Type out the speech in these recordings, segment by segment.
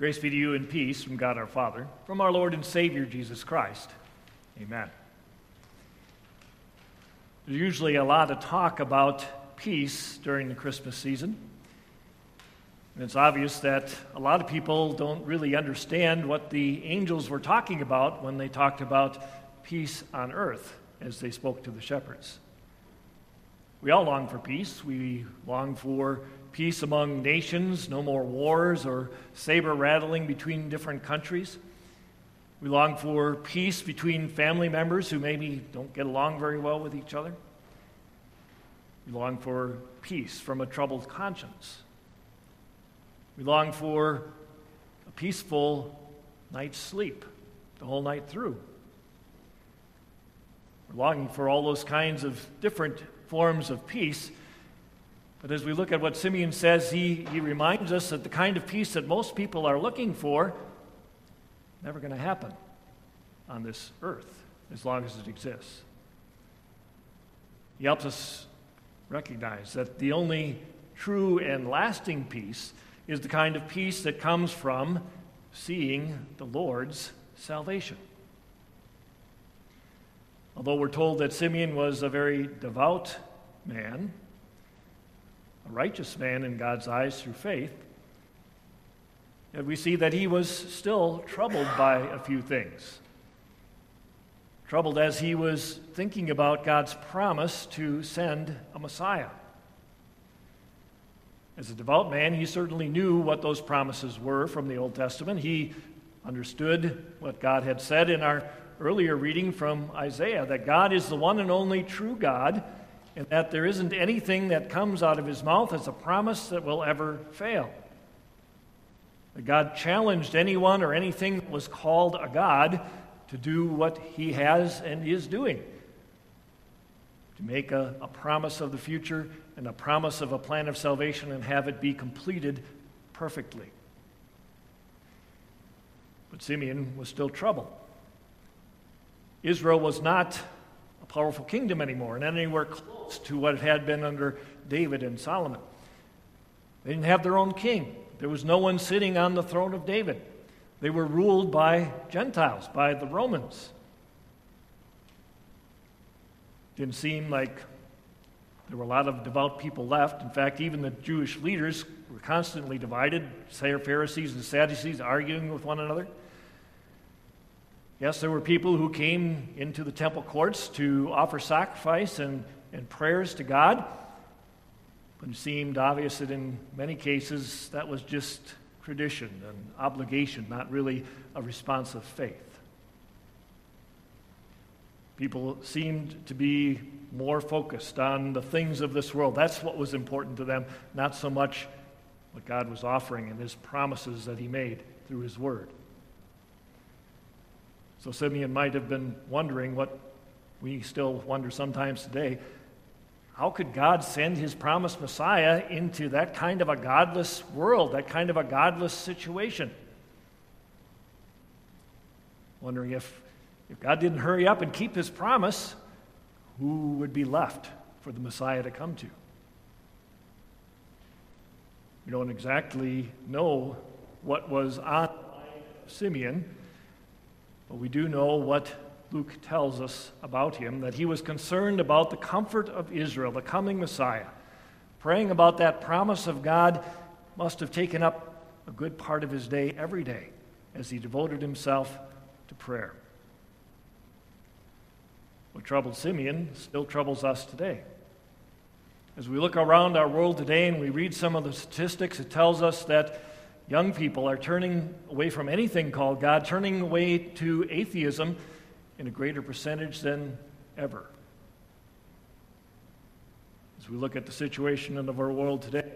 Grace be to you and peace from God our Father, from our Lord and Savior Jesus Christ. Amen. There's usually a lot of talk about peace during the Christmas season. And it's obvious that a lot of people don't really understand what the angels were talking about when they talked about peace on earth as they spoke to the shepherds. We all long for peace. We long for peace among nations, no more wars or saber rattling between different countries. We long for peace between family members who maybe don't get along very well with each other. We long for peace from a troubled conscience. We long for a peaceful night's sleep the whole night through. We're longing for all those kinds of different forms of peace but as we look at what Simeon says, he, he reminds us that the kind of peace that most people are looking for never going to happen on this earth as long as it exists. He helps us recognize that the only true and lasting peace is the kind of peace that comes from seeing the Lord's salvation. Although we're told that Simeon was a very devout man, righteous man in God's eyes through faith, yet we see that he was still troubled by a few things. Troubled as he was thinking about God's promise to send a Messiah. As a devout man, he certainly knew what those promises were from the Old Testament. He understood what God had said in our earlier reading from Isaiah that God is the one and only true God and that there isn't anything that comes out of his mouth as a promise that will ever fail. That God challenged anyone or anything that was called a God to do what he has and is doing to make a, a promise of the future and a promise of a plan of salvation and have it be completed perfectly. But Simeon was still troubled. Israel was not powerful kingdom anymore, and anywhere close to what it had been under David and Solomon. They didn't have their own king. There was no one sitting on the throne of David. They were ruled by Gentiles, by the Romans. Didn't seem like there were a lot of devout people left. In fact, even the Jewish leaders were constantly divided Pharisees and Sadducees arguing with one another. Yes, there were people who came into the temple courts to offer sacrifice and, and prayers to God, but it seemed obvious that in many cases that was just tradition and obligation, not really a response of faith. People seemed to be more focused on the things of this world. That's what was important to them, not so much what God was offering and his promises that he made through his word. So Simeon might have been wondering what we still wonder sometimes today. How could God send his promised Messiah into that kind of a godless world, that kind of a godless situation? Wondering if, if God didn't hurry up and keep his promise, who would be left for the Messiah to come to? We don't exactly know what was on Simeon but we do know what Luke tells us about him that he was concerned about the comfort of Israel, the coming Messiah. Praying about that promise of God must have taken up a good part of his day every day as he devoted himself to prayer. What troubled Simeon still troubles us today. As we look around our world today and we read some of the statistics, it tells us that Young people are turning away from anything called God, turning away to atheism in a greater percentage than ever. As we look at the situation of our world today,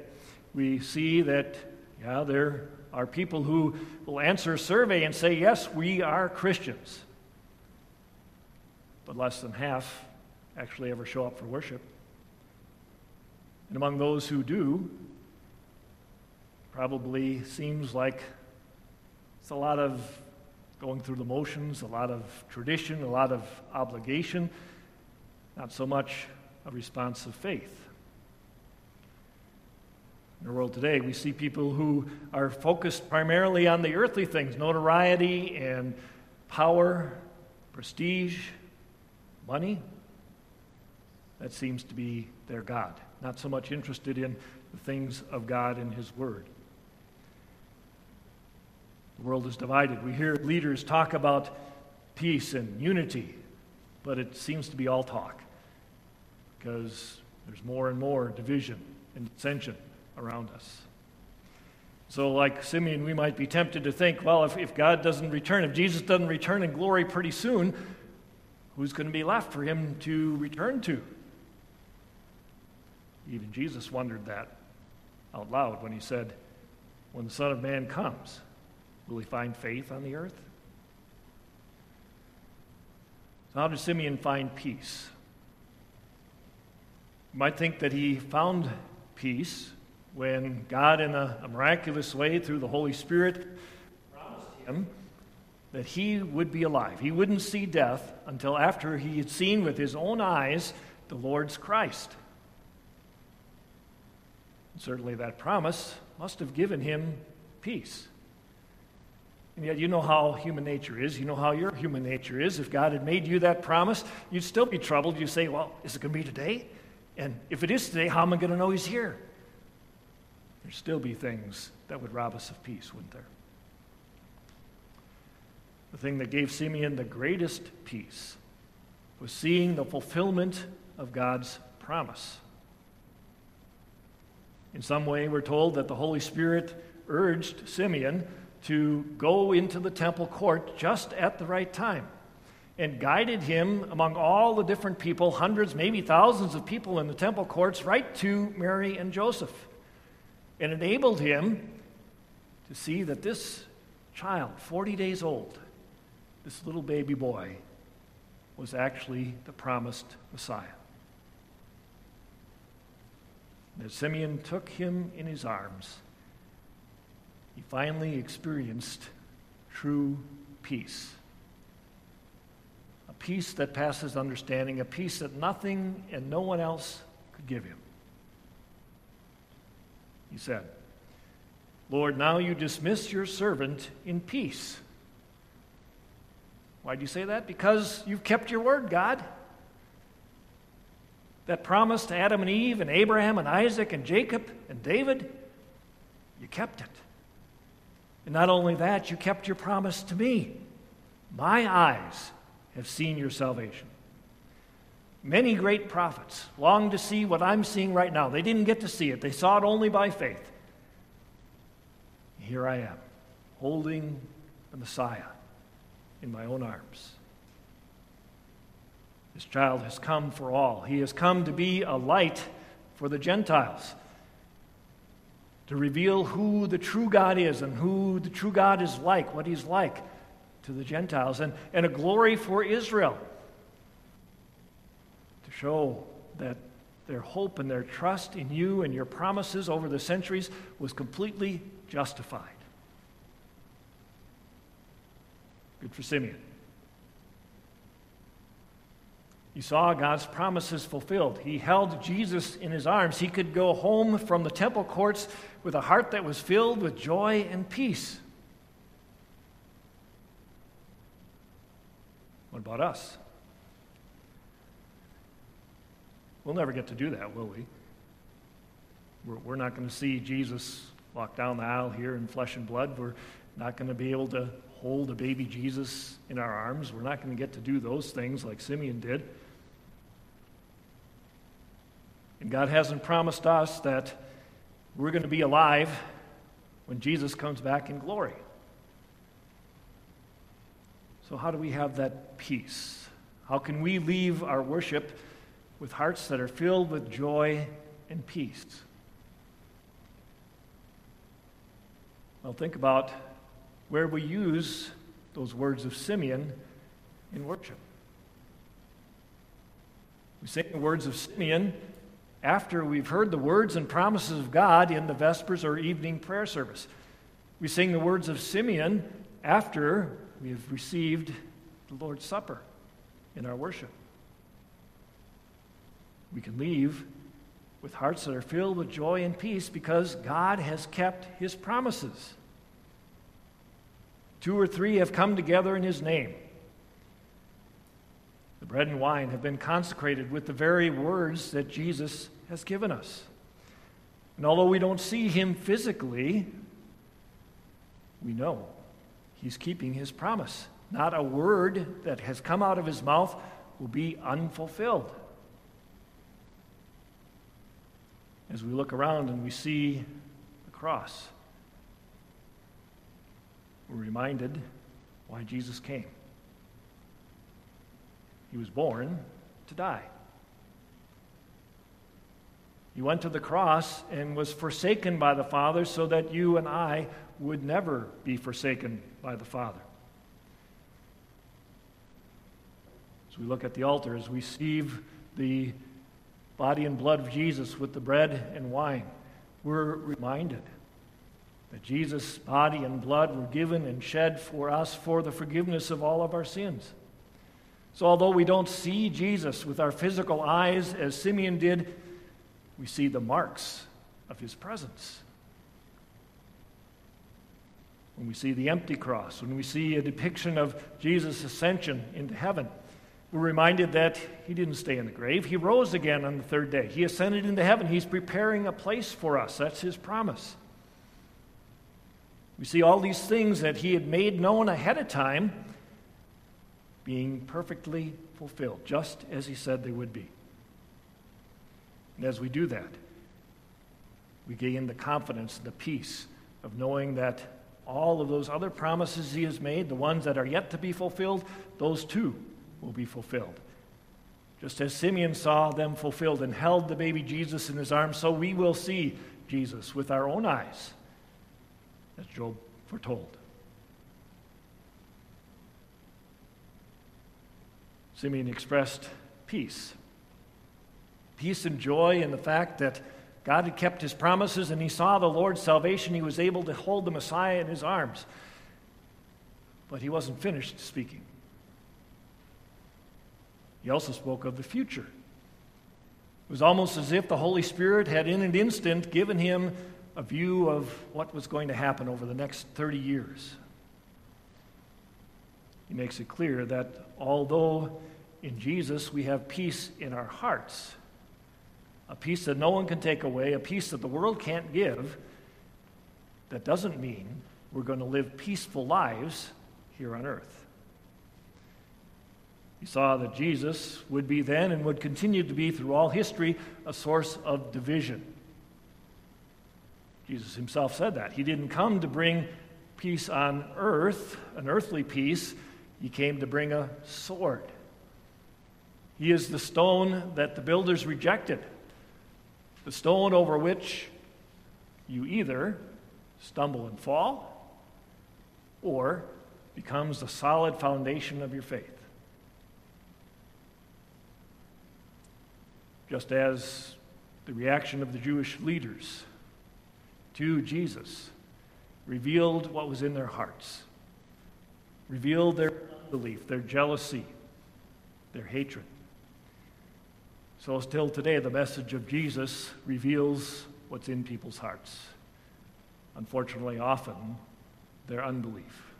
we see that, yeah, there are people who will answer a survey and say, yes, we are Christians. But less than half actually ever show up for worship. And among those who do, probably seems like it's a lot of going through the motions, a lot of tradition, a lot of obligation, not so much a response of faith. In the world today, we see people who are focused primarily on the earthly things notoriety and power, prestige, money. That seems to be their God, not so much interested in the things of God and His Word. The world is divided. We hear leaders talk about peace and unity, but it seems to be all talk because there's more and more division and dissension around us. So, like Simeon, we might be tempted to think, well, if, if God doesn't return, if Jesus doesn't return in glory pretty soon, who's going to be left for him to return to? Even Jesus wondered that out loud when he said, When the Son of Man comes, will he find faith on the earth? So, how did Simeon find peace? You might think that he found peace when God, in a, a miraculous way through the Holy Spirit, promised him that he would be alive. He wouldn't see death until after he had seen with his own eyes the Lord's Christ. And certainly, that promise must have given him peace. And yet, you know how human nature is. You know how your human nature is. If God had made you that promise, you'd still be troubled. You'd say, Well, is it going to be today? And if it is today, how am I going to know He's here? There'd still be things that would rob us of peace, wouldn't there? The thing that gave Simeon the greatest peace was seeing the fulfillment of God's promise. In some way, we're told that the Holy Spirit urged Simeon to go into the temple court just at the right time and guided him among all the different people, hundreds, maybe thousands of people in the temple courts, right to Mary and Joseph, and enabled him to see that this child, 40 days old, this little baby boy, was actually the promised Messiah. As Simeon took him in his arms, he finally experienced true peace. A peace that passes understanding, a peace that nothing and no one else could give him. He said, Lord, now you dismiss your servant in peace. Why do you say that? Because you've kept your word, God. That promise to Adam and Eve and Abraham and Isaac and Jacob and David, you kept it. And not only that, you kept your promise to me. My eyes have seen your salvation. Many great prophets longed to see what I'm seeing right now. They didn't get to see it, they saw it only by faith. Here I am, holding the Messiah in my own arms. This child has come for all. He has come to be a light for the Gentiles to reveal who the true God is and who the true God is like, what he's like to the Gentiles, and, and a glory for Israel to show that their hope and their trust in you and your promises over the centuries was completely justified. Good for Simeon. He saw God's promises fulfilled. He held Jesus in his arms. He could go home from the temple courts with a heart that was filled with joy and peace. What about us? We'll never get to do that, will we? We're, we're not going to see Jesus walk down the aisle here in flesh and blood. We're not going to be able to hold a baby Jesus in our arms. We're not going to get to do those things like Simeon did. And God hasn't promised us that we're going to be alive when Jesus comes back in glory. So, how do we have that peace? How can we leave our worship with hearts that are filled with joy and peace? Well, think about where we use those words of Simeon in worship. We say the words of Simeon after we've heard the words and promises of God in the Vespers or evening prayer service. We sing the words of Simeon after we have received the Lord's Supper in our worship. We can leave with hearts that are filled with joy and peace because God has kept his promises. Two or three have come together in his name. The bread and wine have been consecrated with the very words that Jesus has given us. And although we don't see him physically, we know he's keeping his promise. Not a word that has come out of his mouth will be unfulfilled. As we look around and we see the cross, we're reminded why Jesus came. He was born to die. He went to the cross and was forsaken by the Father so that you and I would never be forsaken by the Father. As we look at the altar, as we receive the body and blood of Jesus with the bread and wine, we're reminded that Jesus' body and blood were given and shed for us for the forgiveness of all of our sins. So, although we don't see Jesus with our physical eyes as Simeon did, we see the marks of his presence. When we see the empty cross, when we see a depiction of Jesus' ascension into heaven, we're reminded that he didn't stay in the grave. He rose again on the third day. He ascended into heaven. He's preparing a place for us. That's his promise. We see all these things that he had made known ahead of time being perfectly fulfilled, just as he said they would be. And as we do that, we gain the confidence, the peace of knowing that all of those other promises he has made, the ones that are yet to be fulfilled, those too will be fulfilled. Just as Simeon saw them fulfilled and held the baby Jesus in his arms, so we will see Jesus with our own eyes, as Job foretold. Simeon expressed peace. Peace and joy in the fact that God had kept his promises and he saw the Lord's salvation. He was able to hold the Messiah in his arms. But he wasn't finished speaking. He also spoke of the future. It was almost as if the Holy Spirit had, in an instant, given him a view of what was going to happen over the next 30 years. He makes it clear that although in Jesus we have peace in our hearts, a peace that no one can take away, a peace that the world can't give, that doesn't mean we're going to live peaceful lives here on earth. He saw that Jesus would be then and would continue to be through all history a source of division. Jesus himself said that. He didn't come to bring peace on earth, an earthly peace. He came to bring a sword. He is the stone that the builders rejected, the stone over which you either stumble and fall or becomes the solid foundation of your faith. Just as the reaction of the Jewish leaders to Jesus revealed what was in their hearts, revealed their unbelief, their jealousy, their hatred. So, still today, the message of Jesus reveals what's in people's hearts. Unfortunately, often, their unbelief,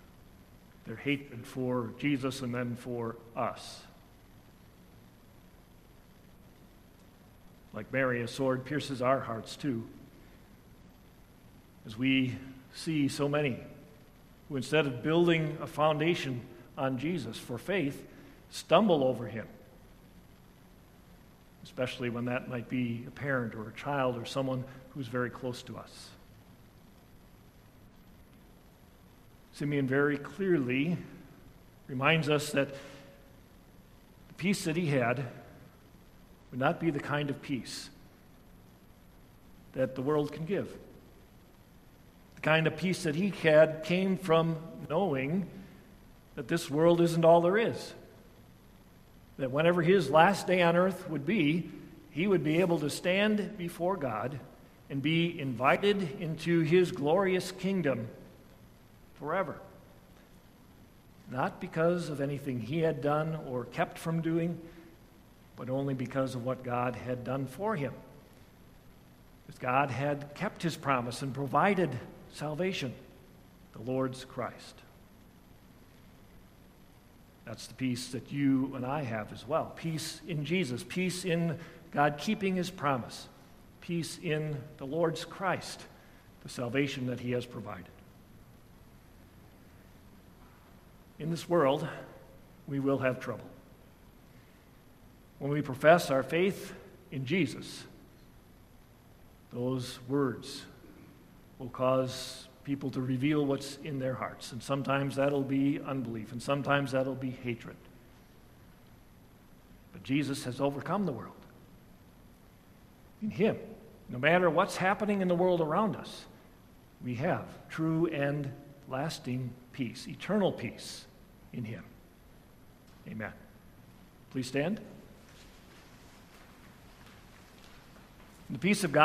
their hatred for Jesus and then for us. Like Mary, a sword pierces our hearts too. As we see so many who, instead of building a foundation on Jesus for faith, stumble over him especially when that might be a parent or a child or someone who's very close to us. Simeon very clearly reminds us that the peace that he had would not be the kind of peace that the world can give. The kind of peace that he had came from knowing that this world isn't all there is that whenever his last day on earth would be, he would be able to stand before God and be invited into his glorious kingdom forever. Not because of anything he had done or kept from doing, but only because of what God had done for him. Because God had kept his promise and provided salvation, the Lord's Christ. That's the peace that you and I have as well. Peace in Jesus, peace in God keeping his promise, peace in the Lord's Christ, the salvation that he has provided. In this world, we will have trouble. When we profess our faith in Jesus, those words will cause people to reveal what's in their hearts. And sometimes that'll be unbelief, and sometimes that'll be hatred. But Jesus has overcome the world. In Him, no matter what's happening in the world around us, we have true and lasting peace, eternal peace in Him. Amen. Please stand. The peace of God.